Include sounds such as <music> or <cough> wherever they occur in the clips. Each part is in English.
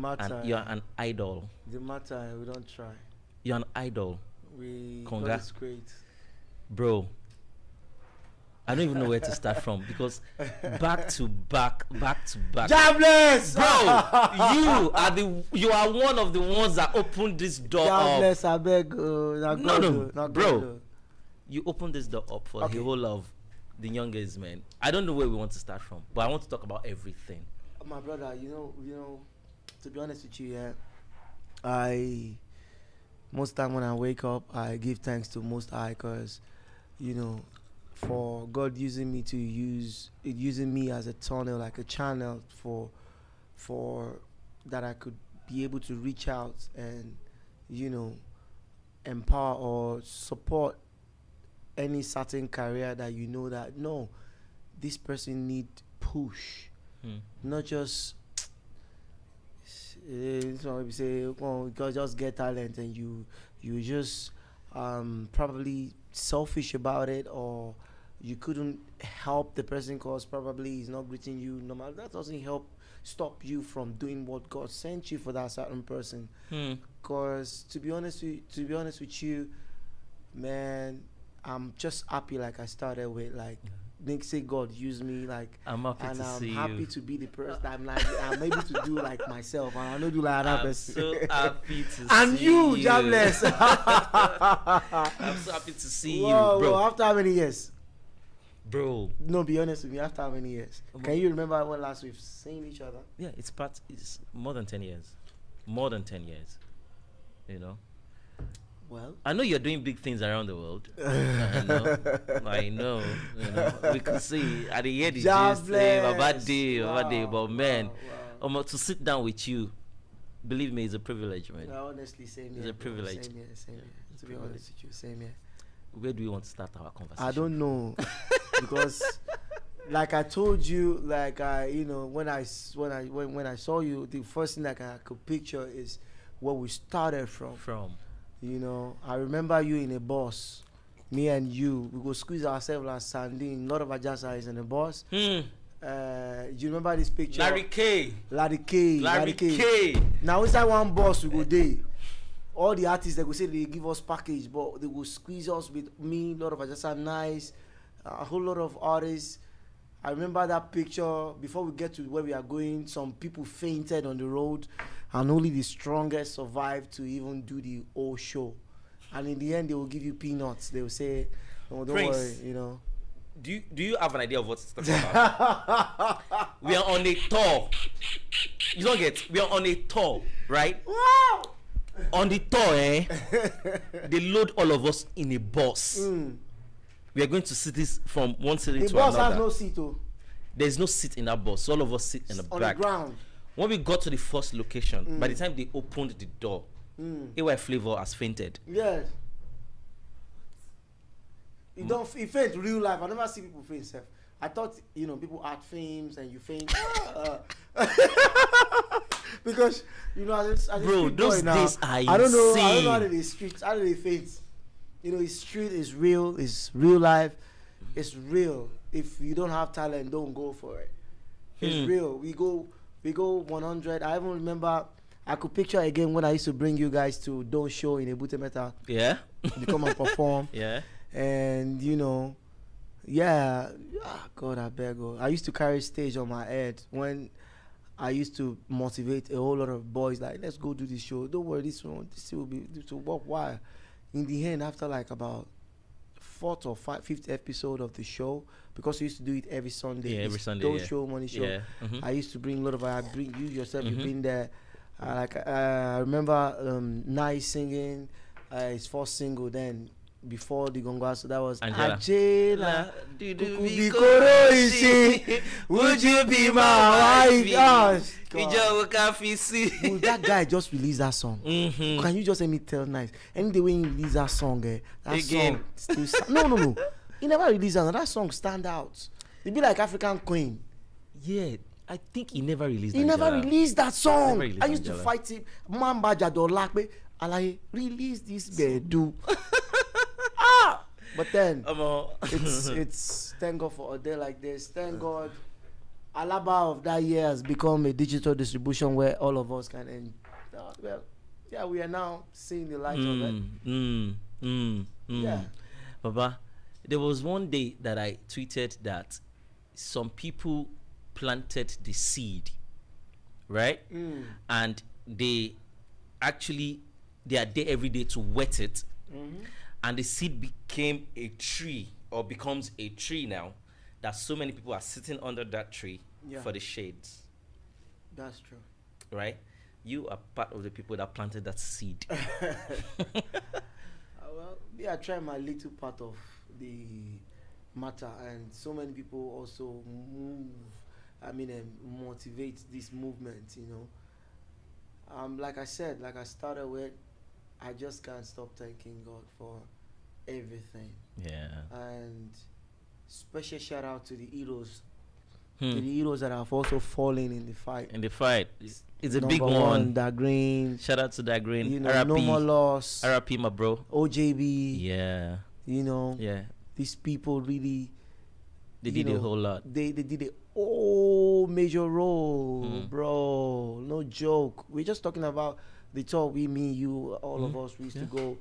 The an, you're an idol. The matter, we don't try. You're an idol, We Konga. God great. bro. I don't even know where to start from because back to back, back to back. Jobless, bro, you are the you are one of the ones that opened this door up. Jobless, I beg. Uh, No, no, oh, bro. Oh. You opened this door up for Okay. the whole of the youngest men. I don't know where we want to start from, but I want to talk about everything. my brother, you know, you know, to be honest with you, yeah, I most time when I wake up, I give thanks to Most High, cause you know, for God using me to use using me as a tunnel, like a channel for for that I could be able to reach out and you know empower or support any certain career that you know that no this person need push Hmm. not just eh, one we say oh, you just get talent and you you just um, probably selfish about it or you couldn't help the person cause probably he's not greeting you no matter that doesn't help stop you from doing what God sent you for that certain person. Hmm. cause to be honest with to be honest with you man I'm just happy like I started with like Nick say God use me like I'm happy and to I'm happy you. to be the person I'm like I'm able to do like myself and I don't do like another I'm person. so <laughs> happy to and see you, And you. jobless. <laughs> I'm so happy to see Whoa, you, bro. whoa, after how many years? Bro, No, be honest with me. After how many years? Um, Can you remember when last we've seen each other? yeah, it's part. It's more than ten years. More than ten years. You know. Well, I know you're doing big things around the world. <laughs> I know. I know. You know. We could see at the end, just Jobless. day, Baba day. But man, wow, wow. um, to sit down with you, believe me, it's a privilege, man. No, honestly, same here. It's here. a privilege. Same here, same here. It's To be privilege. honest with you, same here. Where do we want to start our conversation? I don't know <laughs> because, like I told you, like I, you know, when I when I when, when I saw you, the first thing like I could picture is where we started from. From. You know, I remember you in a bus. Me and you, we go squeeze ourselves like sardine. lot of Ajasa is in the bus. Hmm. Uh, you remember this picture? Larry K. Larry K. Larry K. Now inside one bus we go there. All the artists they go say they give us package, but they will squeeze us with me. lot of Ajasa nice, a whole lot of artists. I remember that picture before we get to where we are going. Some people fainted on the road, and only the strongest survive to even do the whole show. And in the end, they will give you peanuts. They will say, "Oh, don't Prince. worry," you know. Do you, do you have an idea of what to talk about? <laughs> we are on a tour. You don't get. We are on a tour, right? Wow. On the tour, eh? <laughs> they load all of us in a bus. Mm. We are going to see this from one city to another. The bus has no seat, oh, There's no seat in that bus. All of us sit in the on back. the ground. When we got to the first location, by the time they opened the door, Mm. AY Flavor has fainted. Yes. You don't f- you faint real life. I never see people faint self. I thought you know people act fames and you faint. uh, <laughs> <laughs> because you know as a, as Bro, those now, days are I don't know. I don't know how insane. they street how do they faint. You know, it's street is real. It's real life. It's real. If you don't have talent, don't go for it. It's Hmm. real. We go we go 100. I even remember. I could picture again when I used to bring you guys to Don't Show in Ebute Meta Yeah? <laughs> to come and perform. <laughs> yeah? And you know, yeah, ah, God, I beg. oh. I used to carry stage on my head when I used to motivate a whole lot of boys. Like, let's go do this show. Don't worry, this one, this will be this will work. Why? In the end, after like about fourth or five, fifth episode of the show, because we used to do it every Sunday. Yeah, every Sunday, Don't yeah. show money show. Yeah. mhm. I used to bring a lot of. I bring you yourself. Mhm. You've been there. Uh, like uh, I remember um, Nice singing uh, his first single. Then before the Gongwa, so that was be Bikoro Ishi. Would you be my wife? Gosh? Well, that guy just released that song. Mhm. Can you just let me tell Nice? Any day when he released that song, eh, that Again. song still no no no. He never released that. That song stand out. He be like African Queen. Yeah, I think he never released he never released that song released i used to Angela. fight him mamba jadola pe alaye release this gbedu <laughs> but then <laughs> it's <laughs> it's thank god for a day like this thank god Alaba of that year has become a digital distribution where all of us can. And uh, well, yeah, we are now seeing the light of it. Mm, mm, mm, mm. Yeah. Baba, there was one day that I tweeted that some people planted the seed, right? Mm. And they actually they are there every day to wet it, Mhm. And the seed became a tree or becomes a tree now. That so many people are sitting under that tree Yeah. for the shades, That's true. right? You are part of the people that planted that seed. <laughs> <laughs> Uh, well, me, I try my little part of the matter, and so many people also move. I mean, um, motivate this movement. You know, um, like I said, like I started with, I just can't stop thanking God for everything, yeah. and special shout out to the heroes, Hmm. to the heroes that have also fallen in the fight. In the fight, it's, it's a big Number one. Dagrin, Shout out to that green. you know, RIP. no more loss. RIP, my bro. OJB, Yeah. you know, Yeah. these people really They did a whole lot. they they did a oh major role, Mm. bro. No joke. We're just talking about the tour. We, me, you, all of Mm. us. We used Yeah. to go.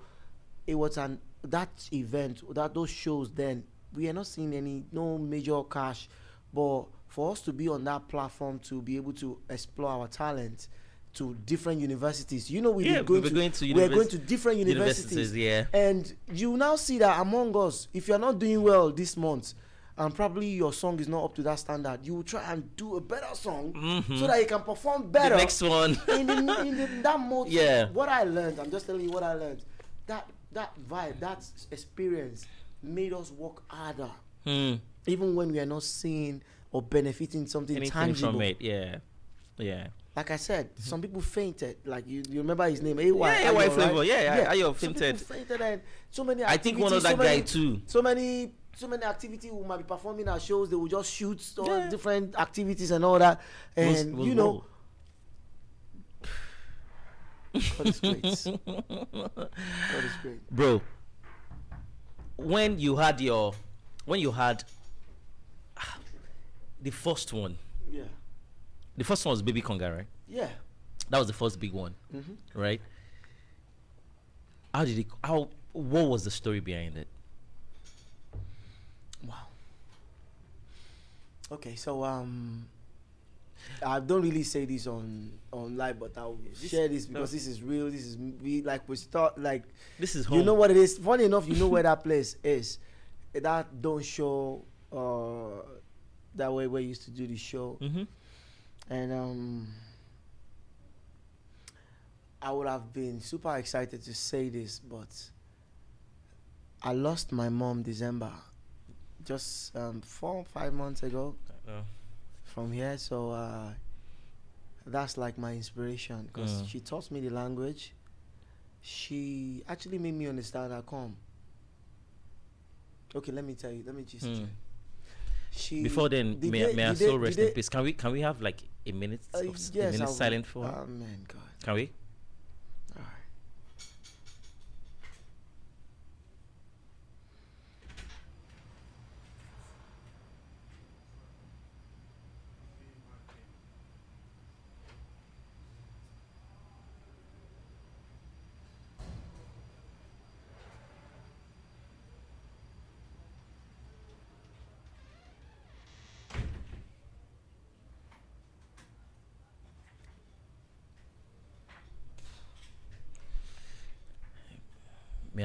It was an that event that those shows. Then we are not seeing any no major cash, but for us to be on that platform to be able to explore our talent to different universities. You know, we've Yeah, going we're to going to we're going to different universities. Universities, yeah. And you now see that among us, if you're not doing well this month, and probably your song is not up to that standard, you will try and do a better song Mhm. so that you can perform better. The next one. in, the, in the, that mode. <laughs> Yeah. What I learned, I'm just telling you what I learned. That that vibe, that experience made us work harder, Hmm. even when we are not seeing or benefiting something Anything tangible. from it, yeah. Yeah. Like I said, some people fainted. Like you, you remember his name, AY. Mm-hmm. Yeah, AY Flavor. right? Yeah, Ayo some fainted. fainted, and so many. I think one of that so guy many, too. So many, so many activities we might be performing at shows. They will just shoot all Yeah. different activities and all that, and you know. God is great. <laughs> God is great. Bro, when you had your when you had ah, the first one, Yeah, the first one was Baby Konga, right? yeah. That was the first big one, hmm right? How did it how what was the story behind it? Okay, so um, I don't really say this on on live, but I'll This- share this no. because this is real. This is we like we start like This is home. you know what it is. Funny enough, you know where that place is. That don't show uh that way where you used to do the show, Mm-hmm. and um. I would have been super excited to say this, but I lost my mom December, just um, four five months ago Uh, from here. So uh, that's like my inspiration because Mm. she taught me the language. She actually made me understand. how come. Okay, let me tell you. Let me just. Hmm. She Before then, the may, day- may I so rest in peace. Can we can we have like a minute Uh, of s- a yes, minute silent for her? Amen, God. Can we?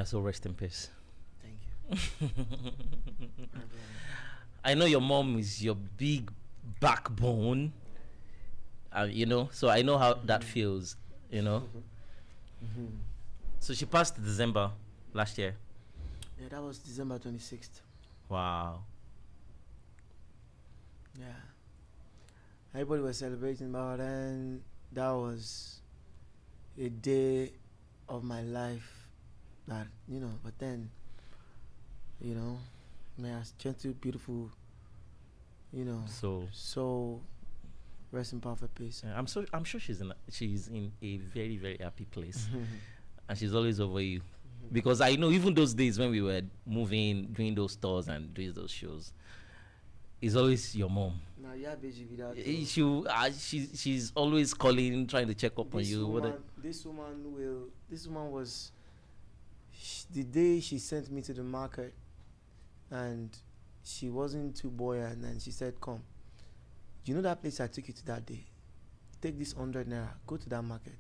So rest in peace. Thank you. <laughs> I know your mom is your big backbone. Uh, you know, so I know how that feels. You know, Mhm. so she passed December last year. Yeah, that was December twenty sixth. Wow. Yeah. Everybody was celebrating, but then that was a day of my life that, you know, but then, you know, may I gentle, beautiful, you know, So so rest in perfect peace. uh, I'm so I'm sure she's in a, she's in a very very happy place, <laughs> and she's always over you. Because I know even those days when we were moving, doing those tours and doing those shows, is always your mom. Nah, yeah, busy with that. Eh. She uh, she she's always calling, trying to check up on this you. What a- woman, this woman will. This woman was. Sh the day she sent me to the market, and she wasn't too buoyant, and she said, "Come, you know that place I took you to that day. Take this hundred naira, go to that market,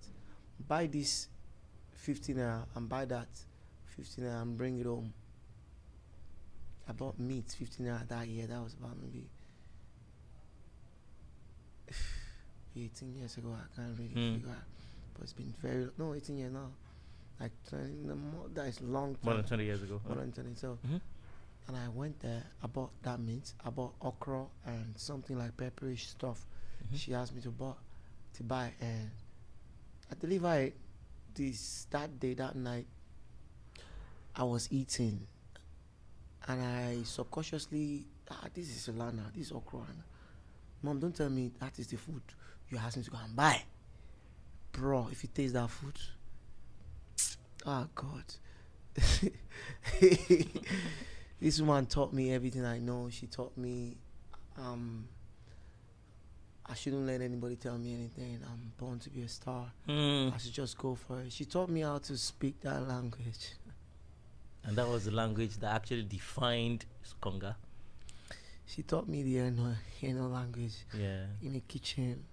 buy this fifty naira, and buy that fifty naira, and bring it home." I bought meat fifty naira that year. That was about maybe. <sighs> 18 years ago, I can't really Hmm. figure out. But it's been very no 18 years now. Like 20, no more, that is long time. more than twenty years ago. More than 20. So, Mhm. and I went there. I bought that meat. I bought okra and something like pepperish stuff. Mhm. She asked me to buy, to buy, and I deliver it. This that day, that night, I was eating, and I subconsciously ah this is Solana, this is okra. And, Mom, don't tell me that is the food you asked me to go and buy, bro. If you taste that food, oh God. <laughs> this woman taught me everything I know. She taught me um I shouldn't let anybody tell me anything. I'm born to be a star. Hmm. I should just go for it. She taught me how to speak that language. And that was the language that actually defined Skonga. She taught me the Eno, Eno language Yeah. in the kitchen.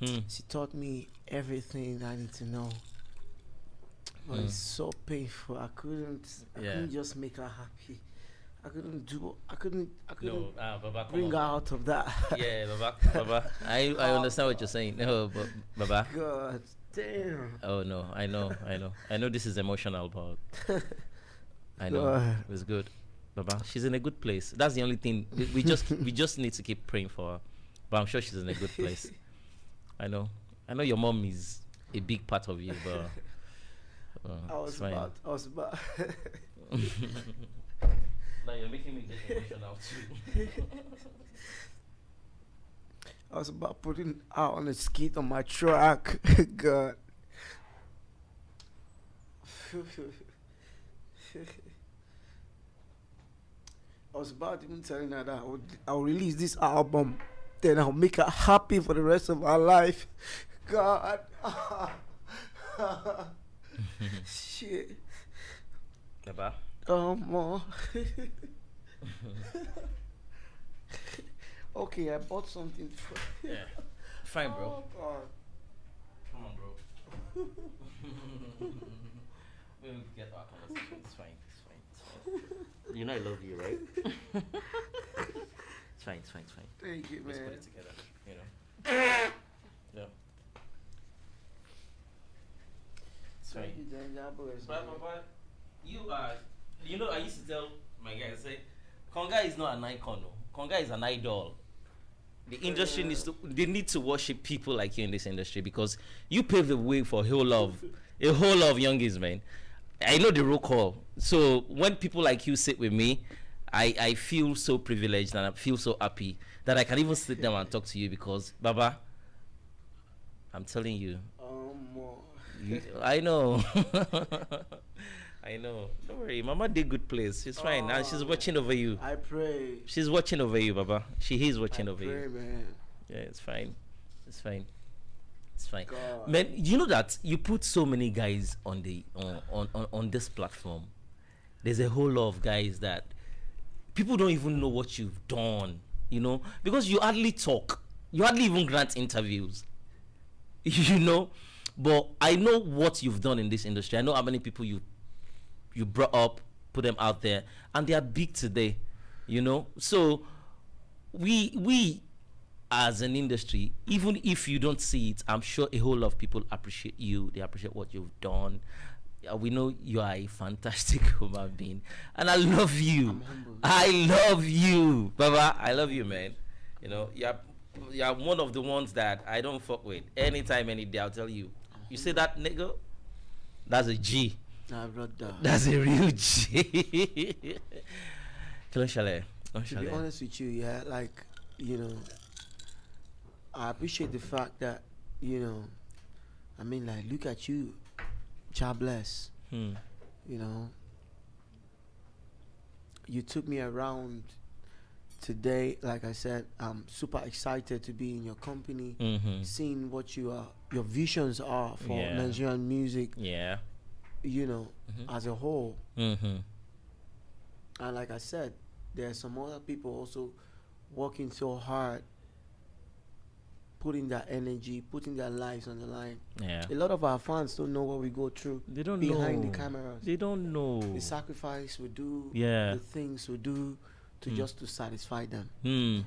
Hmm. She taught me everything I need to know. But Mm. it's so painful. I couldn't. I Yeah. couldn't just make her happy. I couldn't do. I couldn't. I couldn't No, ah, Baba, bring her out of that. <laughs> Yeah, Baba, <laughs> Baba. I I understand what you're saying. No, but Baba. God damn. Oh no, I know, I know, I know. This is emotional, but <laughs> I know God. it was good. Baba, she's in a good place. That's the only thing. We, we just we just need to keep praying for her. But I'm sure she's in a good place. I know. I know your mom is a big part of you, but uh, I was fine. about. I was about. <laughs> now you're making me get emotional too. <laughs> I was about putting out on a skit on my track. <laughs> God. I was about even telling her that I would, I'll release this album, then I'll make her happy for the rest of her life. God. Shit. Baba, Oh, more. okay, I bought something for. yeah, fine, bro. Oh, God. Come on, bro. <laughs> we'll get our conversation. It's fine. It's fine. It's fine. You know I love you, right? <laughs> it's fine. It's fine. It's fine. Thank you, man. Let's put it together. You know. <laughs> Yeah. It's fine. You, But, but, but you are, you know, I used to tell my guys, say, Konga is not an icon. Oh. No. Konga is an idol. The industry needs to, they need to worship people like you in this industry because you pave the way for a whole lot of, a whole lot of youngies, man. I know the roll call. So when people like you sit with me, I, I feel so privileged and I feel so happy that I can even sit down and talk to you because, Baba, I'm telling you, more. you, I know. <laughs> I know. Don't worry. Mama did good place. She's fine. And she's Oh. watching over you. I pray. She's watching over you, Baba. She is watching I over pray, you. man. Yeah, it's fine. It's fine. It's fine. God. Man, you know that you put so many guys on the on, on, on, on this platform. There's a whole lot of guys that people don't even know what you've done, you know, because you hardly talk. You hardly even grant interviews. <laughs> You know? But I know what you've done in this industry. I know how many people you you brought up, put them out there, and they are big today. You know? So we we as an industry, even if you don't see it, I'm sure a whole lot of people appreciate you. They appreciate what you've done. Uh, we know you are a fantastic <laughs> human being, and I love you. I love you, Baba. I love you, man. You know, you're you're one of the ones that I don't fuck with. Anytime, any day, I'll tell you. You say that, nigga? That's a G. Nah, brother. That's a real G. Kí ló ń ṣẹlẹ̀? Ló to be honest with you, yeah, like, you know, I appreciate the fact that, you know, I mean, like, look at you, God bless, Hmm. you know. You took me around today, like I said, I'm super excited to be in your company, Mm-hmm. seeing what you are, your visions are for Yeah. Nigerian music, Yeah. you know, Mhm. as a whole. Mm-hmm. And like I said, there are some other people also working so hard, putting their energy, putting their lives on the line. Yeah. A lot of our fans don't know what we go through They don't behind know. the cameras. They don't know. The sacrifice we do, Yeah. the things we do to Mm. just to satisfy them. Hmm.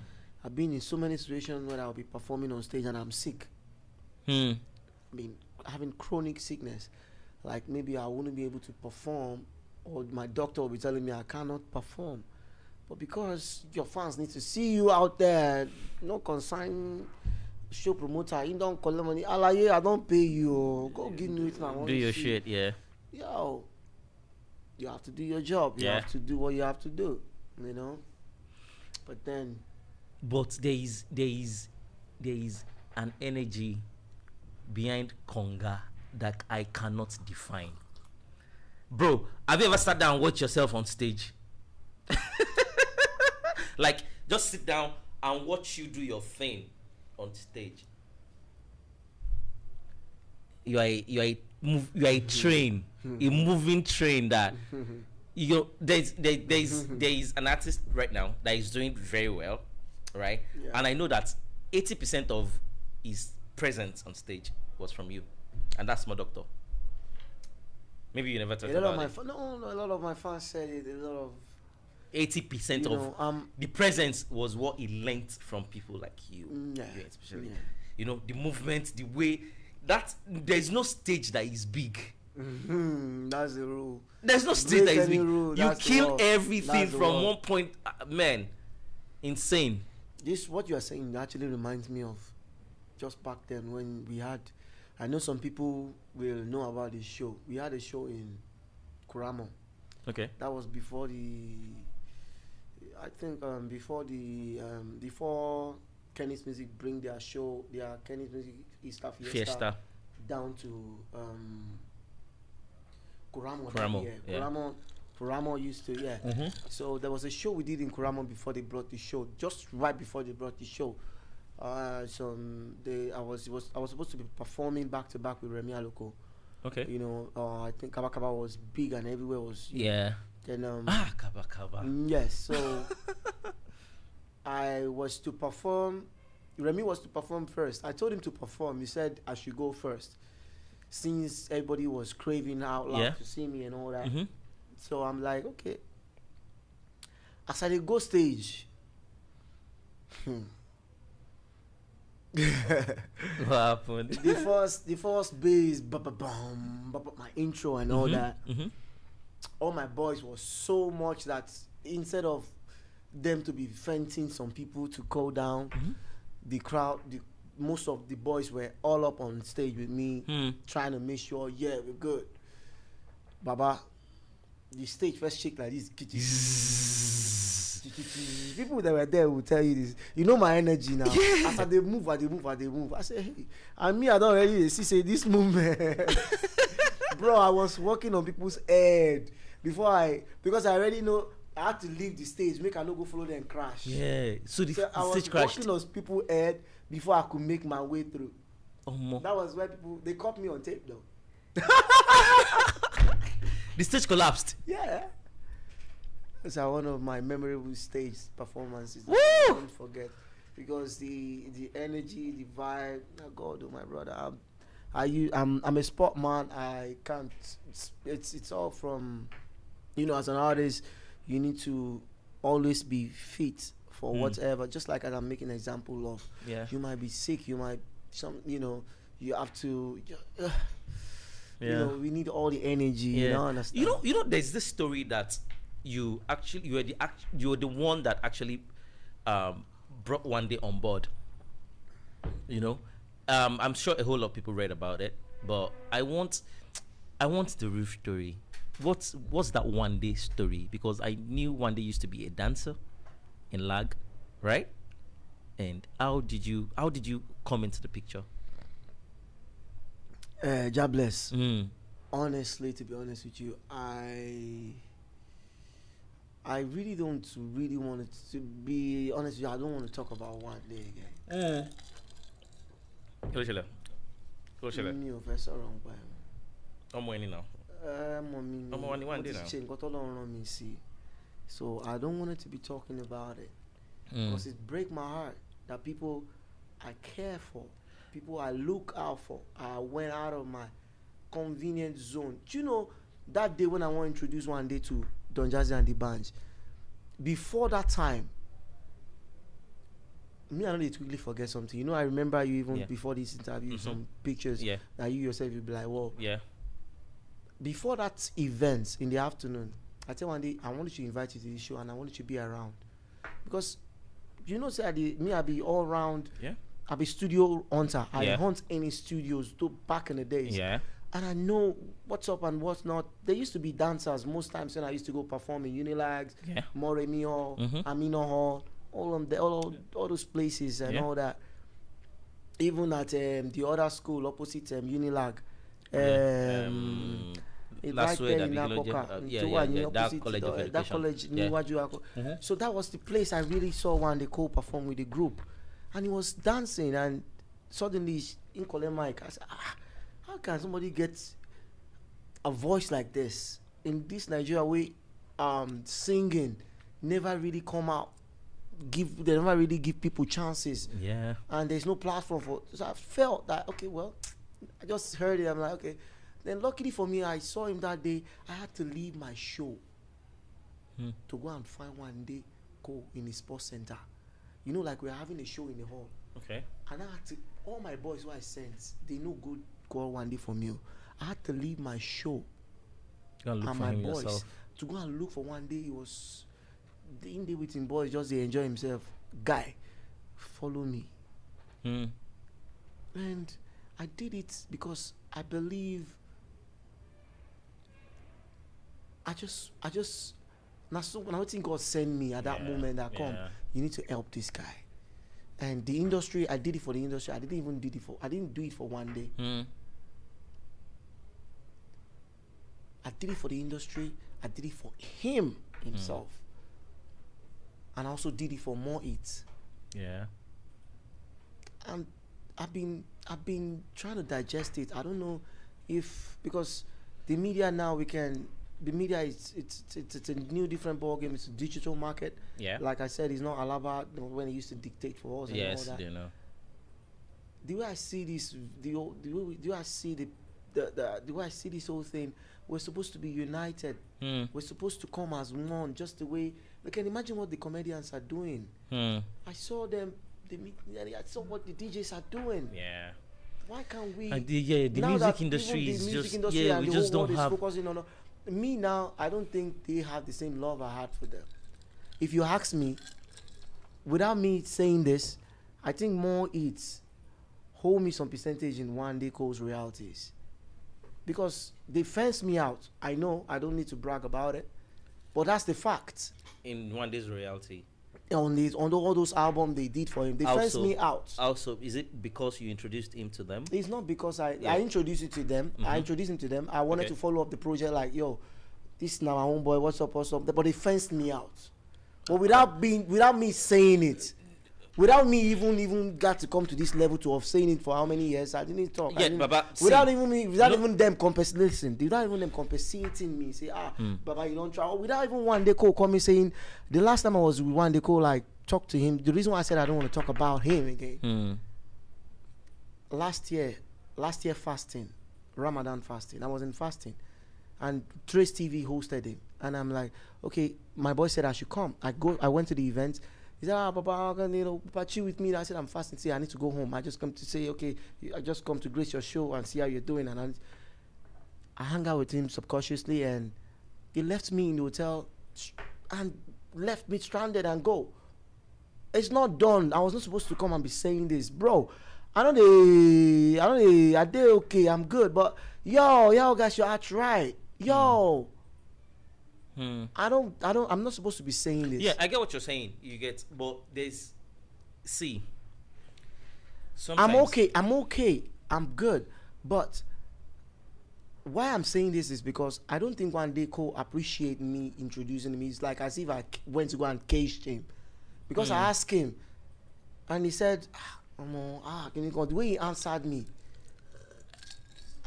I've been in so many situations where I'll be performing on stage and I'm sick. Hmm. I mean, having chronic sickness. Like maybe I wouldn't be able to perform, or my doctor will be telling me I cannot perform. But because your fans need to see you out there, no consign show promoter, you don't collect money. Alaye, I don't pay you. oh. Go give me it now. Do your shit. Yeah. Yo, you have to do your job. You Yeah. have to do what you have to do. You know. But then, But there is there is there is an energy behind Konga that I cannot define. Bro, have you ever sat down and watched yourself on stage? <laughs> like just sit down and watch you do your thing on stage. You are a, you are a move, you are a train, a moving train that <laughs> you know, there's there, there's <laughs> there is an artist right now that is doing very well, right? Yeah. And I know that eighty percent of his presence on stage was from you, and that's my doctor. Maybe you never a talked lot of about my it. fa- no, no, a lot of my fans said it. A lot of Eighty percent of know, um, the presence was what he learnt from people like you. Mm, yeah, Yeah, especially. yeah. You know, the movement, the way that there's no stage that is big. Mhm, that's the rule. There's no stage Break that is big. rule, You kill everything That's from one point. Uh, man, insane. This what you are saying actually reminds me of just back then when we had. I know some people will know about this show. We had a show in Kuramo. Okay. That was before the. I think um, before the um, before Kenny's Music bring their show, their Kenny's Music Easter Fiesta, Fiesta. down to um, Kuramo. Kuramo, yeah. Kuramo, Kuramo used to yeah. Mm-hmm. So there was a show we did in Kuramo before they brought the show. Just right before they brought the show, uh, so um, they I was was I was supposed to be performing back to back with Remy Aloko. Okay. You know, uh, I think Kaba Kaba was big and everywhere was. Yeah. Then um, Ah, kaba kaba. mm, yes, so <laughs> I was to perform. Remy was to perform first. I told him to perform. He said I should go first, since everybody was craving out loud Yeah. to see me and all that. Mm-hmm. So I'm like, okay. As I go stage, hmm. What happened? The first, the first bass, ba ba bum, my intro and all that. Mm-hmm. All my boys was so much that instead of them to be venting some people to go down, Mm-hmm. the crowd, the most of the boys were all up on stage with me, Hmm. trying to make sure, yeah, we're good. Baba, the stage first shake like this. People that were there will tell you this. You know my energy now. Yeah. As I they move, I they move, I they move. I say, hey, and me, I don't really see say this movement. <laughs> Bro, I was working on people's head before I because I already know I had to leave the stage, make I no go follow them crash. Yeah. So the, So I the was stage crashed. working on people's head before I could make my way through. Oh. That was where people they caught me on tape though. <laughs> The stage collapsed. Yeah. It's one of my memorable stage performances. Woo! I won't forget because the the energy, the vibe. Oh God, oh my brother, I'm, I u- I'm I'm a sport man. I can't. It's, it's it's all from, you know, as an artist, you need to always be fit for Mm. whatever. Just like I'm making an example of, Yeah. you might be sick. You might some. You know, you have to. Uh, Yeah. You know, we need all the energy. You know? You know, you know, there's this story that you actually you were the act, you were the one that actually um, brought Wande on board. You know, um, I'm sure a whole lot of people read about it, but I want, I want the roof story. What's what's that Wande story? Because I knew Wande used to be a dancer in lag, right? And how did you how did you come into the picture? Uh, God bless. Mm. Honestly, to be honest with you, I I really don't really want it to be honest. With you, I don't want to talk about one day again. kí ló ṣẹlẹ̀ kí ló ṣẹlẹ̀ Mi ò fẹ́ sọ̀rọ̀ nípa ẹ̀. ọmọ ẹni náà Ẹ mọ̀ mi ni Ọmọ wa ni one day ti now. ṣe nǹkan tọ́lọ́run rán mi sí. So I don't want it to be talking about it. Mm. because it break my heart that people I care for, people I look out for, I went out of my convenient zone. Do you know that day when I want to introduce Wande to Don Jazzy and the band? Before that time, me I know they quickly forget something. You know, I remember you even Yeah. before this interview, Mhm. some pictures yeah that you yourself you'll be like, well, yeah before that event in the afternoon, I tell one day I wanted to invite you to this show and I wanted to be around because you know, say I dey- me I be all round. yeah I be studio hunter. I Yeah. hunt any studios back in the days. yeah And I know what's up and what's not. There used to be dancers most times when I used to go perform in Unilags, yeah Moremi Hall, Mhm. Amina Hall, all of the all, all those places and Yeah. all that. Even at um, the other school opposite um, Unilag. Yeah, Um, um, last right there in uh, yeah, yeah, yeah, that college uh, that college Yeah. níwájú Ako- Mhm. so that was the place I really saw Wande co-perform with the group, and he was dancing, and suddenly in collect mic. I said, ah, how can somebody get a voice like this in this Nigeria way, um, singing, never really come out, give they never really give people chances, yeah and there's no platform for. So I felt that okay, well, I just heard it. I'm like okay. Then luckily for me, I saw him that day. I had to leave my show Hmm. to go and find Wande go in the sports center. You know, like we're having a show in the hall. okay And I had to, all my boys who I sent, they know good go one day from you. I had to leave my show and for my boys yourself to go and look for Wande. He was the in day with him boys, just they enjoy himself. Guy, follow me. mm. And I did it because I believe I just I just now so when I think God send me at that Yeah, moment that come, yeah. You need to help this guy. And the industry, I did it for the industry. I didn't even did it for I didn't do it for Wande. Mm. I did it for the industry. I did it for him himself. And I also did it for Mo'Hits yeah and I've been I've been trying to digest it. I don't know if because the media now we can the media is it's it's, it's a new different ball game. It's a digital market. yeah Like I said, it's not Alaba when he used to dictate for us and yes all that. you know The way I see this, the the way the I see the the, the the way I see this whole thing, we're supposed to be united. mm. We're supposed to come as one, just the way. We can imagine what the comedians are doing. Mm. I saw them. The, me- I saw what the DJs are doing. yeah Why can't we? and the, yeah the music industry even is music just industry yeah we the just don't have focusing on me now i don't think they have the same love i had for them. If you ask me without me saying this i think Mo'Hits hold me some percentage in Wande Coal's realities. Because they fenced me out. I know i don't need to brag about it but that's the fact. In Wande's reality on these on all those albums they did for him they fenced me out also is it because you introduced him to them It's not because I Yeah. I introduced it to them. I Mhm. introduced him to them. I wanted Okay. to follow up the project like, yo, this is now my own boy. What's up? What's up? But they fenced me out. But without being, without me saying it, without me even even got to come to this level to have saying it for how many years, I didn't talk. I yeah didn't- baba without see, even me, without no- even them compens listen, without even them compensating me, say ah, Hmm. Baba, you don't try. Or without even Wande Coal coming saying, the last time I was with Wande Coal like talk to him. The reason why I said I don't want to talk about him again mm. last year, last year fasting, Ramadan fasting. I was in fasting, and Trace TV hosted it, and I'm like, okay, my boy said I should come. I go, I went to the event. He said, ah, Papa, can you know, Papa, chill with me. I said, I'm fasting. Say, I need to go home. I just come to say, okay, I just come to grace your show and see how you're doing. And I, I hung out with him subconsciously, and he left me in the hotel, and left me stranded and go. It's not done. I was not supposed to come and be saying this, bro. I don't dey, I don't dey, I did okay, I'm good, but yo, yo, guys, your heart right, yo. Hmm. I don't, I don't, I'm not supposed to be saying this. Yeah, I get what you're saying. You get, but there's, see, I'm okay, I'm okay, I'm good, but why I'm saying this is because I don't think Wande Coal appreciate me introducing me. It's like as if I went to go and cage him, because I Mm. asked him, and he said, "Ah, Omo, ah, can you go?" The way he answered me,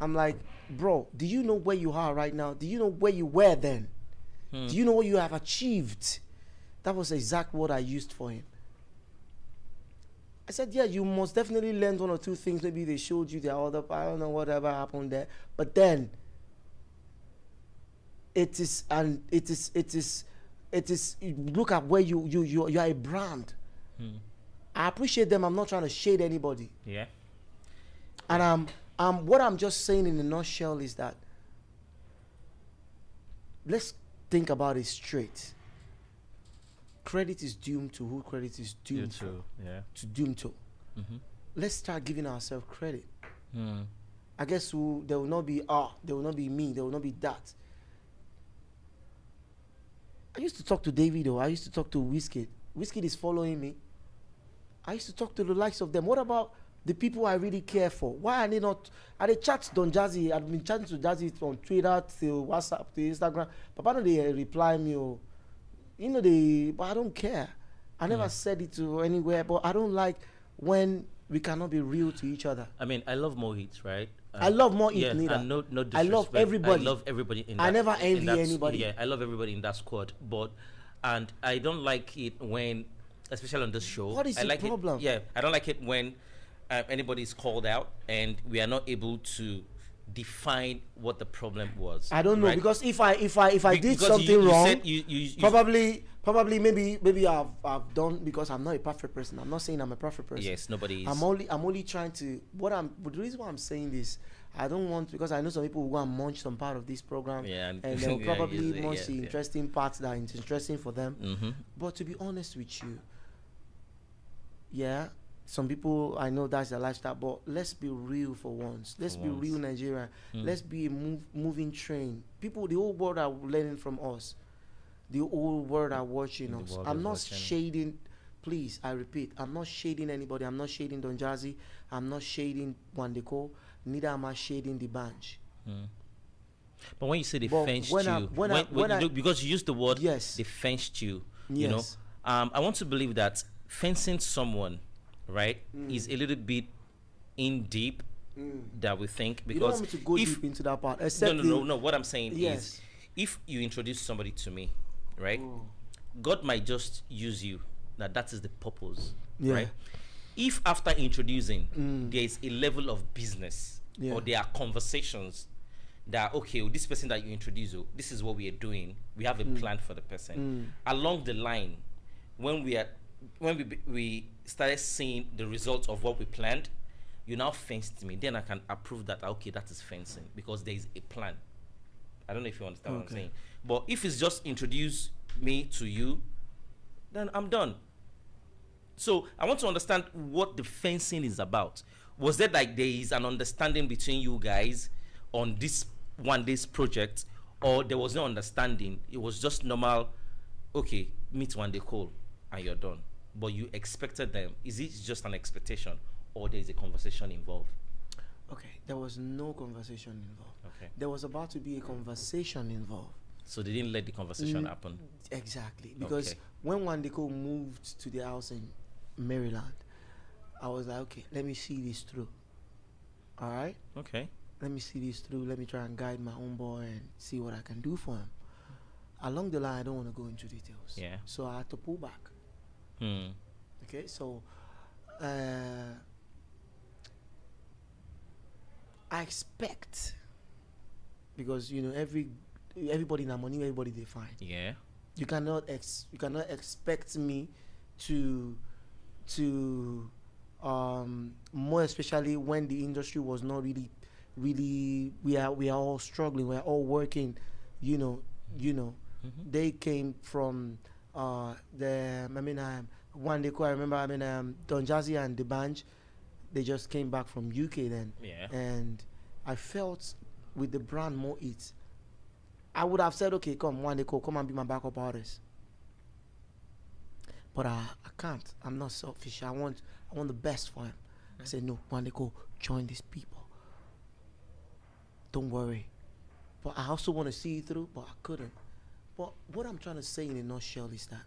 I'm like, bro, do you know where you are right now? Do you know where you were then? Hmm. Do you know what you have achieved? That was the exact word I used for him. I said, yeah, you must definitely learn one or two things. Maybe they showed you their other, I don't know, whatever happened there. But then, it is, and it is, it is, it is, you look at where you, you, you, you are a brand. Hmm. I appreciate them. I'm not trying to shade anybody. Yeah. And um, um, what I'm just saying in a nutshell is that let's think about it straight. Credit is doomed to who credit is doomed too. Yeah. to, to doomed to. Mm-hmm. Let's start giving ourselves credit. Hmm. I guess we'll, there will not be ah, there will not be me, there will not be that. I used to talk to David or I used to talk to Whiskey. Whiskey is following me. I used to talk to the likes of them. What about the people I really care for? Why are they not? Are they chat Don Jazzy? I've been chatting to Jazzy on Twitter to WhatsApp to Instagram. Papa no they reply me or you know they but I don't care. I never Mm. said it to anywhere, but I don't like when we cannot be real to each other. I mean, I love Mohit, right? I love Mohit yeah, and no, no I love everybody. I love everybody in. I that, never in envy that anybody. Yeah, I love everybody in that squad, but and I don't like it when, especially on this show. What is I the like problem? It, yeah, I don't like it when uh, anybody is called out and we are not able to define what the problem was. I don't know right? because if I if I if I Be- did something you, you wrong, you, probably probably maybe maybe I've I've done because I'm not a perfect person. I'm not saying I'm a perfect person. yes, nobody is. I'm only I'm only trying to what I'm but the reason why I'm saying this, I don't want because I know some people will go and munch some part of this program yeah, and <laughs> they'll probably yes, munch yeah, the yeah. interesting parts that are interesting for them. Mhm. But to be honest with you, yeah, some people I know that's their lifestyle, but let's be real for once. Let's For be once. real Nigeria. Mm. Let's be a move, moving train. People, the whole world are learning from us. The whole world are watching The us. I'm not watching. shading. Please, I repeat, I'm not shading anybody. I'm not shading Don Jazzy. I'm not shading Wande Coal. Neither am I shading the bunch. Mm. But when you say they But fenced when you, I- when I- when I- because you used the word Yes. they fenced you, you know, um, I want to believe that fencing someone, right, Mm. is a little bit in deep that we think You don't because want me to go if deep into that part, no except no the, no no what I'm saying Yes. is if you introduce somebody to me, right, Oh. God might just use you. That that is the purpose, Yeah. right? If after introducing Mm. there is a level of business Yeah. or there are conversations that okay, oh, this person that you introduce, oh, this is what we are doing. We have a plan for the person. Mm. Along the line, when we are when we we started seeing the results of what we planned, you now fenced me. Then I can approve that ah, okay, that is fencing because there is a plan. I don't know if you understand what I'm saying. But if it's just introduce me to you, then I'm done. So I want to understand what the fencing is about. Was there like there is an understanding between you guys on this Wande's project, or there was no understanding? It was just normal. Okay, meet Wande Coal, and you're done. But you expected them. Is it just an expectation, or there is a conversation involved? Okay, there was no conversation involved. Okay. There was about to be a conversation involved. So they didn't let the conversation Mm. happen. Exactly. Because Okay. when Wande Coal moved to the house in Maryland, I was like, okay, let me see this through. All right? Okay. Let me see this through. Let me try and guide my own boy and see what I can do for him. Along the line, I don't want to go into details. Yeah. So I had to pull back. Hmm. Okay, so uh, I expect because you know every everybody in money, everybody they find. Yeah. You cannot ex you cannot expect me to to um more especially when the industry was not really really we are we are all struggling, we are all working, you know, you know Mhm. they came from uh the I mean um one day I remember I mean um Don Jazzy and the band they just came back from UK then. Yeah. and I felt with the brand Mo'Hits. I would have said okay come Wande come and be my backup artist. But I, I can't. I'm not selfish. I want I want the best for him. I said no Wande join these people. Don't worry. But I also want to see you through, but I couldn't. But what I'm trying to say in a nutshell is that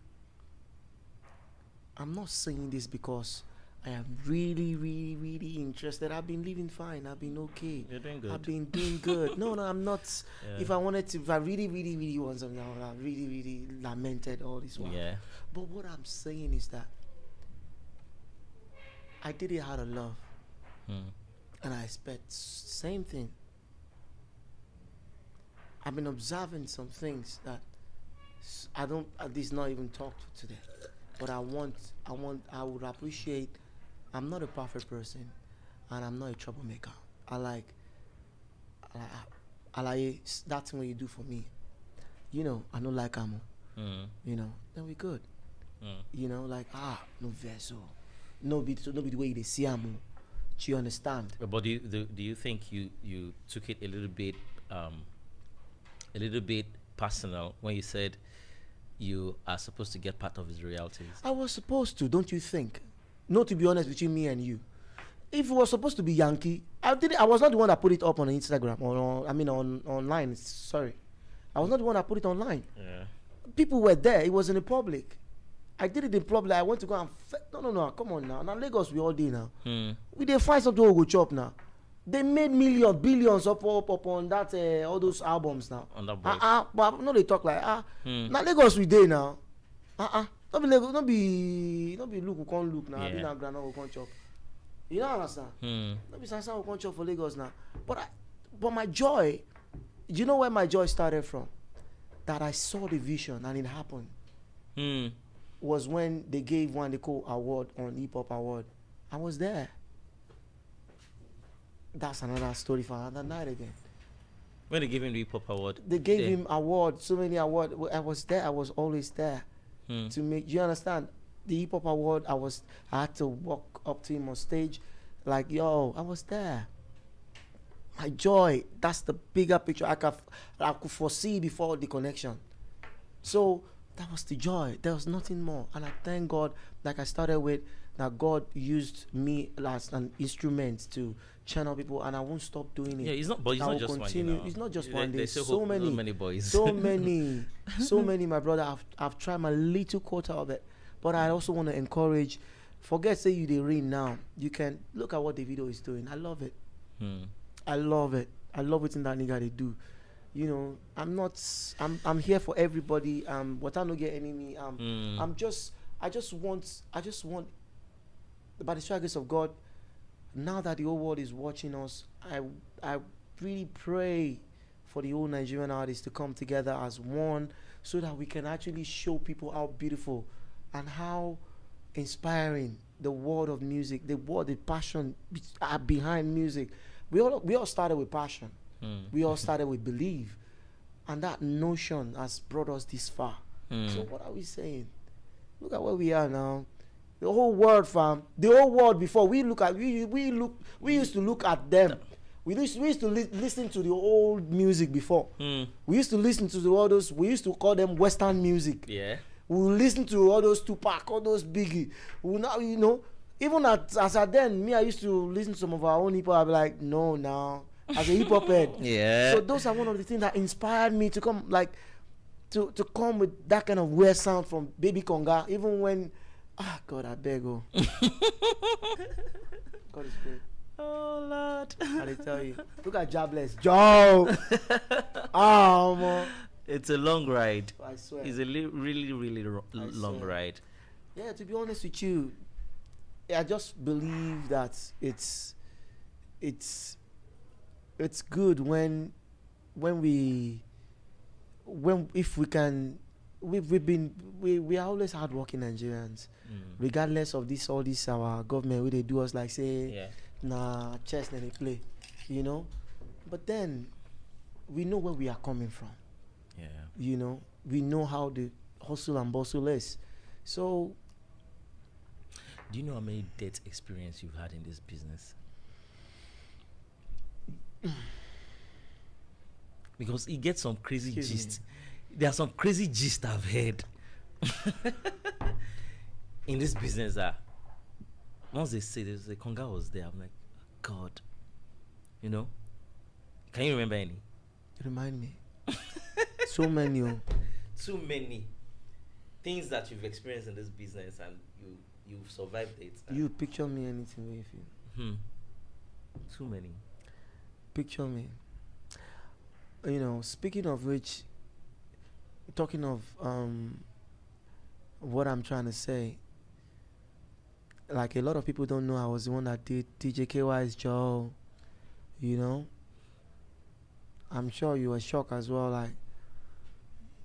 I'm not saying this because I am really, really, really interested. I've been living fine. I've been okay. You're doing good. I've been doing good. no, no, I'm not. Yeah. If I wanted to, if I really, really, really want something, I would have really, really lamented all this while. Yeah. But what I'm saying is that I did it out of love, Hmm. and I expect same thing. I've been observing some things that I don't. Uh, this not even talked to today, but I want. I want. I would appreciate. I'm not a perfect person, and I'm not a troublemaker. I like. I, I, I like s- that thing what you do for me. You know, I don't like ammo. Hmm. You know, then we good. Hmm. You know, like ah, no vessel, no be no be the way they see am. Do you understand? But do you, do, do you think you, you took it a little bit um, a little bit personal when you said you are supposed to get part of his royalties? I was supposed to, don't you think? No, to be honest between me and you. If it was supposed to be Yankee, I did. It, I was not the one that put it up on Instagram or on, I mean on online. Sorry, I was not the one that put it online. Yeah. People were there. It was in the public. I did it in public. I went to go and fe- no, no, no. Come on now. Now Lagos, we all day now. Hmm. we dey find something we go chop now they made millions billions up up up on that uh, all those albums now. On that ah ah but no dey talk like ah. Hmm. na lagos we dey now. Ah ah. No be lagos no be no be look we come look now. Abi na groundnut we come chop. You no understand? Hmm. no be sansan we come chop for lagos now. But i but my joy you know where my joy started from? That i saw the vision and it happened. Hmm. was when they gave one Nico award on hip hop award. I was there. That's another story for another night again. When they gave him the hip hop award, They gave him award, so many award. I was there. I was always there Hmm. to make. You understand? The hip hop award. I was. I had to walk up to him on stage, like yo. I was there. My joy. That's the bigger picture I could I could foresee before the connection. So that was the joy. There was nothing more. And I thank God, like I started with, that God used me as an instrument to channel people, and I won't stop doing it. Yeah, it's not. But it's I not will just continue. one. You know. It's not just one day. So many, many boys. so many, <laughs> so many. My brother, I've I've tried my little quota of it, but I also want to encourage. Forget say you the ring now. You can look at what the video is doing. I love it. Hmm. I love it. I love what in that nigga they do. You know, I'm not. I'm. I'm here for everybody. Um, what I no get enemy. Um, Hmm. I'm just. I just want. I just want. By the grace of God, now that the whole world is watching us, I. I really pray for the whole Nigerian artists to come together as one, so that we can actually show people how beautiful, and how inspiring the world of music, the world, the passion are behind music. We all we all started with passion. Hmm. We all started with belief, and that notion has brought us this far. Hmm. So what are we saying? Look at where we are now. The whole world, fam. The whole world before we look at we we look we used to look at them. We used, we used to li- listen to the old music before. Hmm. We used to listen to the, all those. We used to call them Western music. Yeah. We listen to all those Tupac, all those Biggie. We now, you know, even at, as at then, me, I used to listen to some of our own hip hop. I'd be like, no, now, as a hip hop head. <laughs> Yeah. So those are one of the things that inspired me to come, like, to to come with that kind of weird sound from Baby Konga, even when, ah, God, I beg you. <laughs> God is good. Oh Lord. I dey tell you. <laughs> Look at Jobless. Job. oh, man. It's a long ride. I swear. It's a li- really, really ro- long swear. ride. Yeah, to be honest with you, I just believe that it's it's it's good when when we when if we can we've, we've been we, we are always hardworking Nigerians Mm. regardless of this all this our government where they do us like say Yeah. nah chess then they play you know but then we know where we are coming from Yeah. you know we know how the hustle and bustle is so Do you know how many debt experience you've had in this business? <sighs> because it gets some crazy Excuse me. There are some crazy gist I've heard in this business that once they say there's a Konga was there, I'm like, God, you know. Can you remember any? Remind me. <laughs> so many. oh. Too many things that you've experienced in this business and you you've survived it. You picture me anything with you. Hmm. Too many. Picture me. You know, speaking of which, talking of um, what I'm trying to say, like a lot of people don't know I was the one that did DJ KY's Joe. You know, I'm sure you were shocked as well. Like,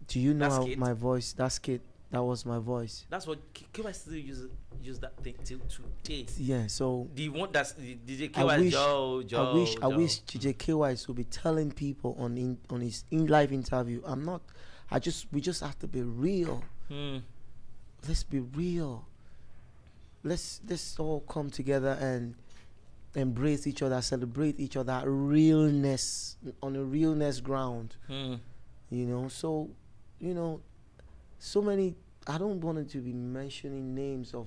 do you know how my voice? That's skit, that was my voice. That's what KY still use use that thing till today. Yeah. So The one that's the DJ I KY wish- Joe Joe. I wish I wish DJ KY would be telling people on in on his in live interview. I'm not. I just we just have to be real. Hmm. Let's be real. Let's let's all come together and embrace each other, celebrate each other, realness on a realness ground. Hmm. You know, so you know, so many. I don't want to be mentioning names of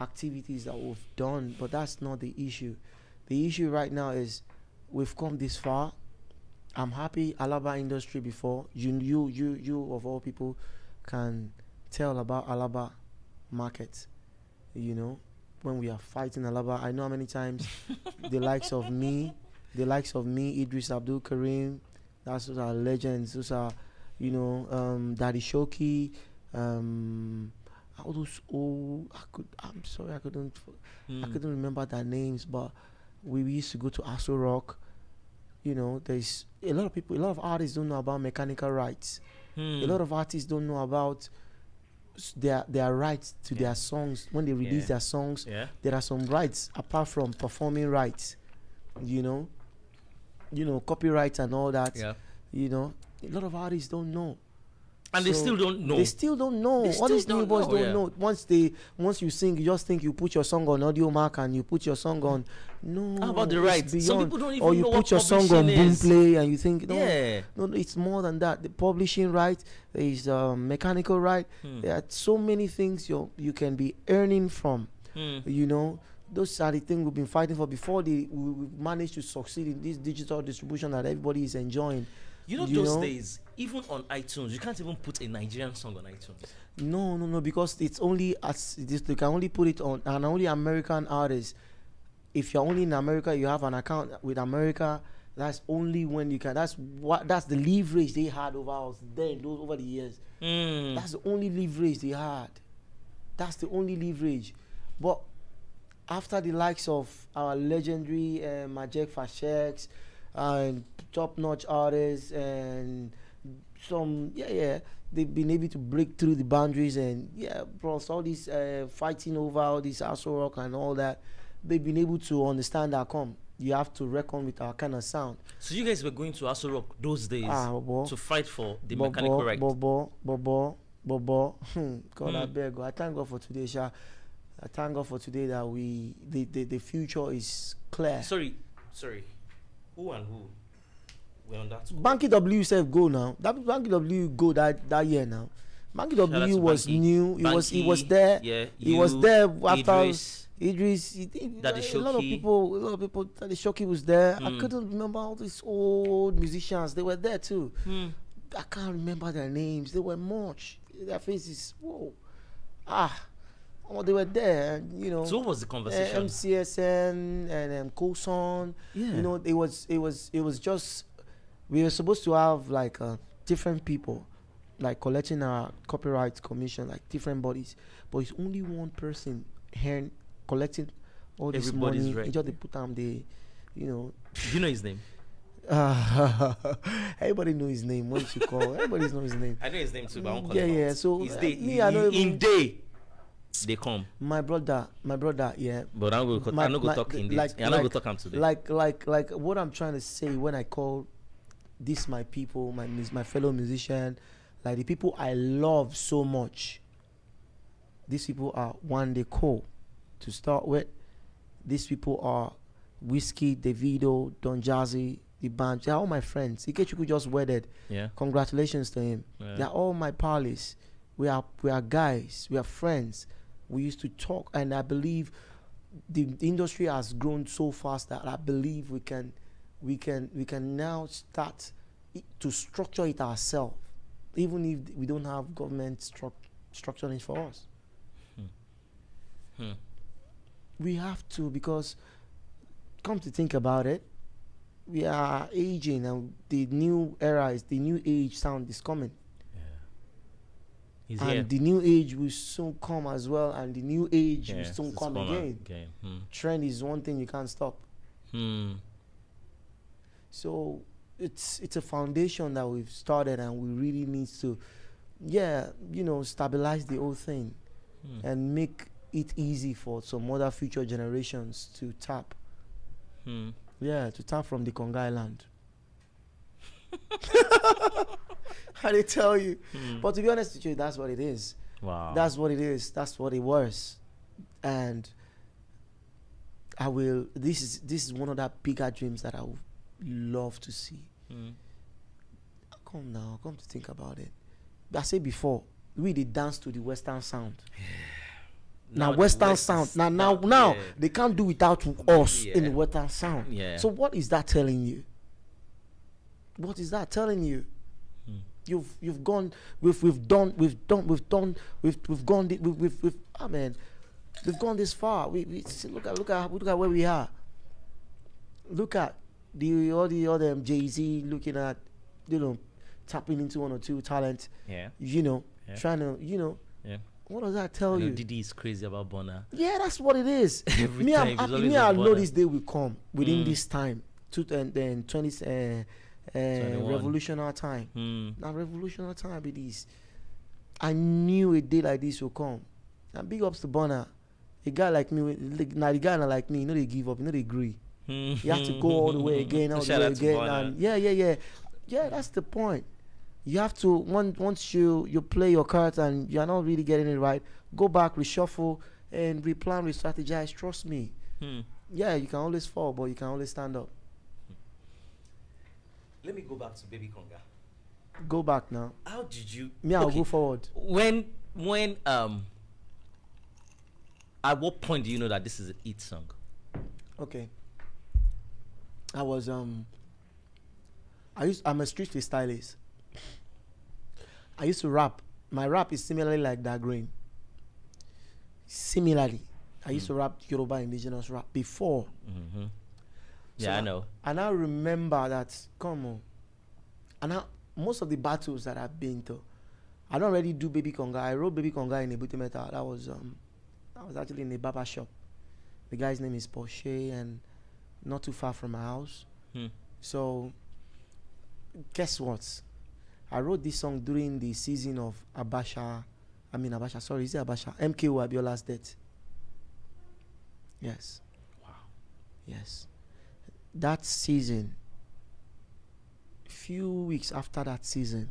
activities that we've done, but that's not the issue. The issue right now is we've come this far. I'm happy Alaba industry before. You you you you of all people can tell about Alaba market. You know, when we are fighting Alaba, I know how many times <laughs> the likes of me, the likes of me, Idris Abdulkareem, that's those are legends. Those are, you know, um, Daddy Showkey, um, all those old. I could. I'm sorry, I couldn't. I Hmm. couldn't remember their names, but we used to go to Aso Rock. You know, there's a lot of people, a lot of artists don't know about mechanical rights. Hmm. A lot of artists don't know about their their rights to Yeah. their songs when they release Yeah. their songs. yeah. There are some rights apart from performing rights. You know, you know, copyright and all that. Yeah. You know, a lot of artists don't know. And they still don't know. They still don't know. They All these new don't boys know, don't yeah. know. Once they once you sing, you just think you put your song on Audiomack and you put your song on. No. How about the rights? Some people don't even Or you know put your song on publishing boom is. play and you think no, Yeah. no, it's more than that. The publishing right, is um, mechanical right. Hmm. There are so many things you you can be earning from. Hmm. You know, those are the things we've been fighting for before the, we, we managed to succeed in this digital distribution that everybody is enjoying. You know, You those know? days, even on iTunes, you can't even put a Nigerian song on iTunes. No, no, no, because it's only as it is, they can only put it on and only American artists. If you're only in America, you have an account with America. That's only when you can. That's what. That's the leverage they had over us then. Those over the years. Hmm. That's the only leverage they had. That's the only leverage. But after the likes of our legendary uh, Majek Fasheks and top-notch artists and some, yeah, yeah, they've been able to break through the boundaries and yeah, plus all this uh, fighting over all this Aso Rock and all that, they've been able to understand that come. You have to reckon with our kind of sound. So you guys were going to Aso Rock those days Ah, bobo. to fight for the Bobo, mechanical right. Bobo, Bobo, Bobo. Hmm, God, I Hmm. beg. I thank God for today, Sha. I thank God for today that we the, the, the future is clear. Sorry, sorry. Who and who? We're on that. squad. Banky W self go now. That Banky W go that that year now. Banky out W was Banky. new. He was he was Banky, there. Yeah, He was you, there after Idris. Idris. He, he, Daddy a lot of people, a lot of people. Daddy Shoki was there. I Hmm. couldn't remember all these old musicians. They were there too. Hmm. I can't remember their names. They were much. Their faces. Whoa. Ah. They were there. and, You know. So what was the uh, conversation? MCSN and um, COSON. yeah. You know, it was it was it was just we were supposed to have like uh, different people, like collecting our copyright commission, like different bodies. But it's only one person here collecting all this Everybody's money. right. Just they put them the, you know, Do you know his name? uh, <laughs> everybody know his name. What you call? Everybody know his name. <laughs> I know his name too, but I won't call Yeah, him yeah, out. so, uh, day, me, I in, in day, they come. My brother, my brother, yeah. But I'm going to My- I'm not going my- talk in this. like- I'm not going to talk him today. like like like what i'm trying to say when i call this my people my my fellow musician like the people i love so much these people are one they call to start with these people are wizkid davido don jazzy the band they're all my friends ikechukwu just wedded yeah. congratulations to him yeah. they're all my pals. We are we are guys. We are friends. We used to talk, and I believe the, the industry has grown so fast that I believe we can we can we can now start to structure it ourselves, even if we don't have government struc- structuring for us. Hmm. We have to because, come to think about it, we are aging and the new era is the new age sound is coming. He's and here. the new age will soon come as well, and the new age Yeah, will soon come again. again. Hmm. Trend is one thing you can't stop. Hmm. So it's it's a foundation that we've started, and we really need to, yeah, you know, stabilize the whole thing Hmm. and make it easy for some other future generations to tap. Hmm. Yeah, to tap from the Congai land. <laughs> <laughs> <laughs> How they tell you? Hmm. But to be honest with you, that's what it is. wow. That's what it is. That's what it was. And I will this is this is one of the bigger dreams that I would love to see. Hmm. Come now, come to think about it. I said before, we did dance to the Western sound. Now, the Western West sound. Now now now yeah. they can't do without us in the Western sound. Yeah. So what is that telling you? What is that telling you? You've you've gone we've we've done we've done we've done we've we've gone we've we've, we've I mean we've gone this far. We, we see- look at look at look at where we are. Look at the all the other Jay Z looking at you know tapping into one or two talent. Yeah. You know Yeah. trying to you know Yeah. what does that tell you? Diddy is crazy about Burna. Yeah, that's what it is. <laughs> Me, I'm happy. Me, I know this day will come within Mm. this time. Two and then twenty uh, uh, 21. revolutionary time. Hmm. Now revolutionary time be this. I knew a day like this will come. And big ups to Burna. A guy like me, now the guy not like me, you know they give up, you know they agree. You have to go all the way <laughs> again, all the way again. And yeah, yeah, yeah. Yeah, that's the point. You have to once once you you play your cards and you're not really getting it right, go back, reshuffle, and replan, re-strategize. Trust me. Hmm. Yeah, you can always fall, but you can always stand up. Let me go back to Baby Konga. Go back now. How did you? Me, I'll Okay, go forward. When when um. At what point do you know that this is a eat song? Okay. I was um. I used. I'm a street freestylist. I used to rap. My rap is similarly like that green. Similarly, I used to rap Yoruba indigenous rap before. Mm-hmm. So Yeah, I know. And I remember that, come on. And I, most of the battles that I've been to, I don't already do Baby Konga. I wrote Baby Konga in Ebute Meta. That was um, that was actually in a barber shop. The guy's name is Porsche and not too far from my house. Hmm. So, guess what? I wrote this song during the season of Abacha. I mean Abacha. Sorry, is it Abacha? MKO Abiola's death. Yes. Wow. Yes. That season, few weeks after that season,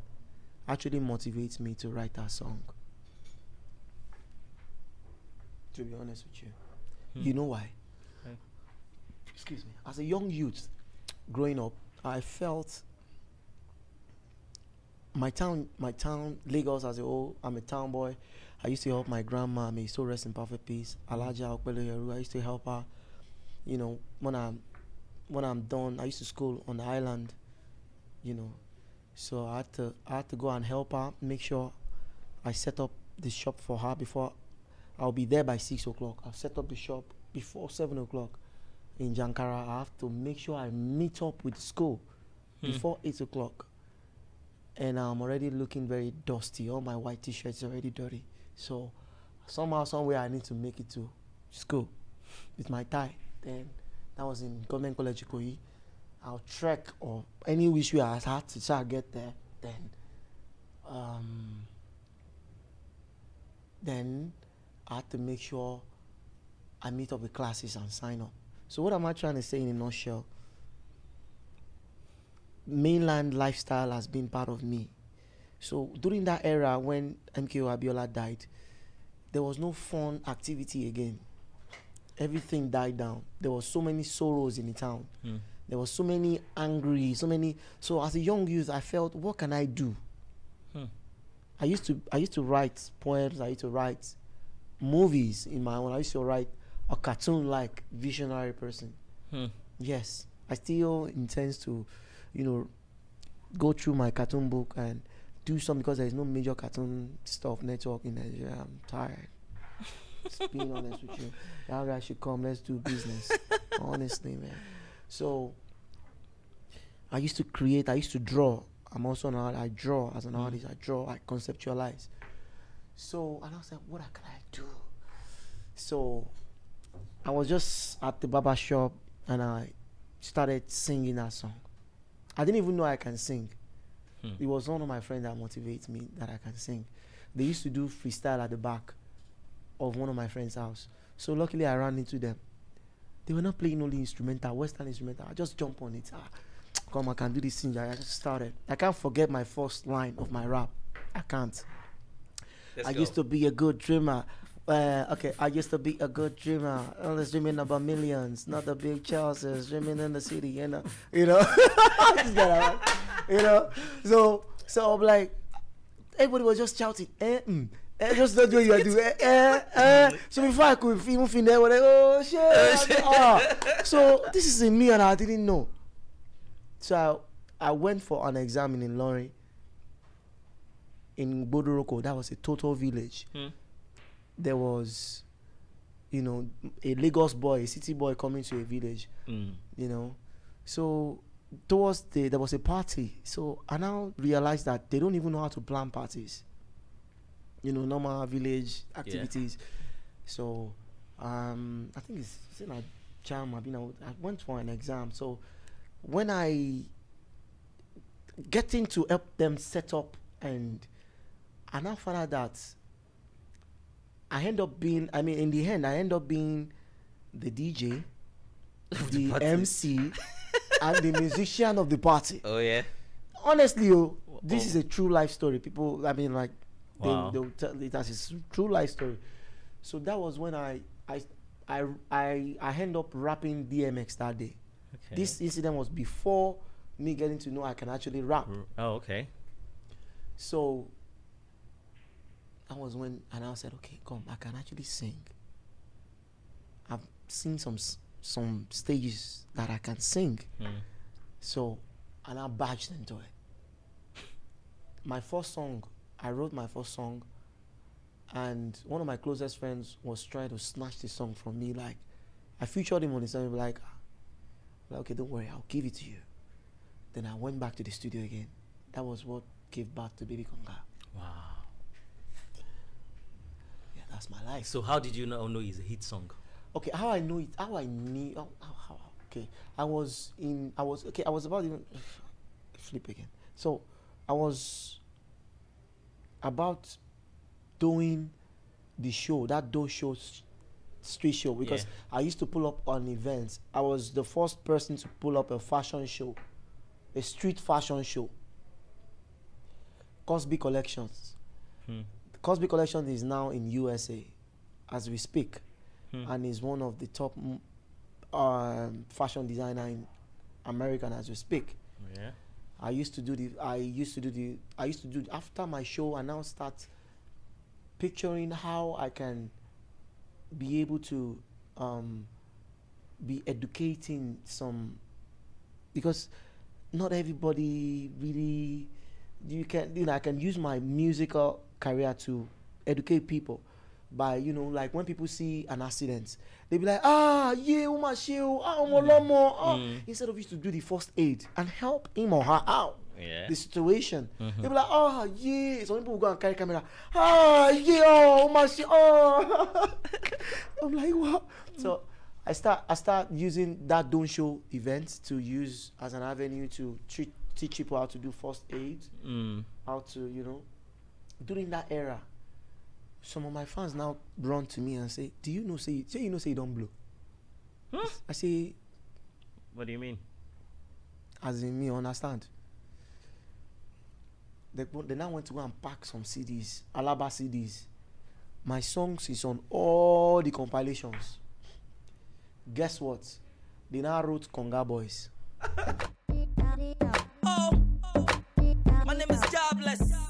actually motivates me to write that song. To be honest with you. Hmm. You know why? Why? Excuse me. As a young youth growing up, I felt my town, my town, Lagos as a whole, I'm a town boy. I used to help my grandma, may still rest in perfect peace. Alaja Okpele Yeru, I used to help her. You know, when I'm when I'm done, I used to school on the island, you know. So I had to I had to go and help her, make sure I set up the shop for her before I'll be there by six o'clock. I'll set up the shop before seven o'clock in Jankara. I have to make sure I meet up with school Hmm. before eight o'clock. And I'm already looking very dusty. All my white t-shirts already dirty. So somehow, somewhere, I need to make it to school with my tie. Then that was in Government College Ikoyi. I'll trek or any wish way I had to try to get there. Then, um, then I had to make sure I meet up with classes and sign up. So what am I trying to say in a nutshell? Mainland lifestyle has been part of me. So during that era when MKO Abiola died, there was no fun activity again. Everything died down. There were so many sorrows in the town. Hmm. There were so many angry, so many. So as a young youth, I felt, what can I do? Hmm. I used to I used to write poems. I used to write movies in my own. I used to write a cartoon-like visionary person. Hmm. Yes, I still intend to, you know, go through my cartoon book and do some because there is no major cartoon stuff network in Nigeria. I'm tired. Just being honest with you, Y'all guys should come. Let's do business. <laughs> Honestly, man. So I used to create. I used to draw. I'm also an artist. I draw as an Mm. artist. I draw. I conceptualize. So and I was like, what can I do? So I was just at the barber shop and I started singing that song. I didn't even know I can sing. Hmm. It was one of my friends that motivates me that I can sing. They used to do freestyle at the back of one of my friends' house. So luckily I ran into them. They were not playing only instrumental, Western instrumental. I just jump on it. Ah, come, I can do this thing. I just started. I can't forget my first line of my rap. I can't. I used to be a good dreamer. Uh, okay, I used to be a good dreamer. I was dreaming about millions, not the big Charleses, dreaming in the city, you know. <laughs> You know, Just get out, you know. So, so I'm like, everybody was just shouting, eh, mm, eh, just not doing what you do, eh, eh, eh. So before I could even they were like, oh shit, <laughs> ah. So this is in me, and I didn't know. So I, I went for an exam in Lorry in Bodoroko. That was a total village. Hmm. There was, you know, a Lagos boy, a city boy coming to a village. Mm. You know, so towards the there was a party. So I now realized that they don't even know how to plan parties. You know, normal village activities. So um, I think it's, it's in a jam. I've been out- I went for an exam. So when I getting to help them set up and I now found out that I end up being I mean in the end I end up being the DJ, <laughs> the party. MC <laughs> and the musician of the party. Oh yeah. Honestly, oh, this Oh. is a true life story. People I mean like Wow. they, they'll tell it as a true life story. So that was when I I I I, I end up rapping DMX that day. Okay. This incident was before me getting to know I can actually rap. Oh okay. So that was when and I said, okay, come, I can actually sing. I've seen some some stages that I can sing. Mm. So and I badged into it. My first song, I wrote my first song, and one of my closest friends was trying to snatch the song from me. Like, I featured him on the song, like, ah. like, okay, don't worry, I'll give it to you. Then I went back to the studio again. That was what gave birth to Baby Konga. Wow. Yeah, that's my life. So how did you know know it's a hit song? okay how i know it how i knew how, how, how okay i was in i was okay i was about even <sighs> flip again so i was about doing the show that do show street show because i used to pull up on events i was the first person to pull up a fashion show a street fashion show cosby collections Hmm. cosby collections is now in usa as we speak Hmm. and is one of the top um, fashion designer in America as we speak. Yeah. I used to do the I used to do the I used to do after my show I now start picturing how I can be able to um, be educating some because not everybody really you can you know I can use my musical career to educate people by you know like when people see an accident they be like ah yeah oh my shield ah lomo ah Mm. instead of you to do the first aid and help him or her out Yeah. the situation Mhm. they be like ah yeah some people will go and carry camera ah yeah oh my shield oh <laughs> I'm like what so I start I start using that don't show event to use as an avenue to treat, teach people how to do first aid Mm. how to you know during that era some of my fans now run to me and say do you know say say you know say you don't blow? Huh? i say What do you mean? as in me understand? They, they now went to go and pack some cds alaba cds my songs is on all the compilations. Guess what? They now wrote conga boys. <laughs> Oh, my name is Jobless.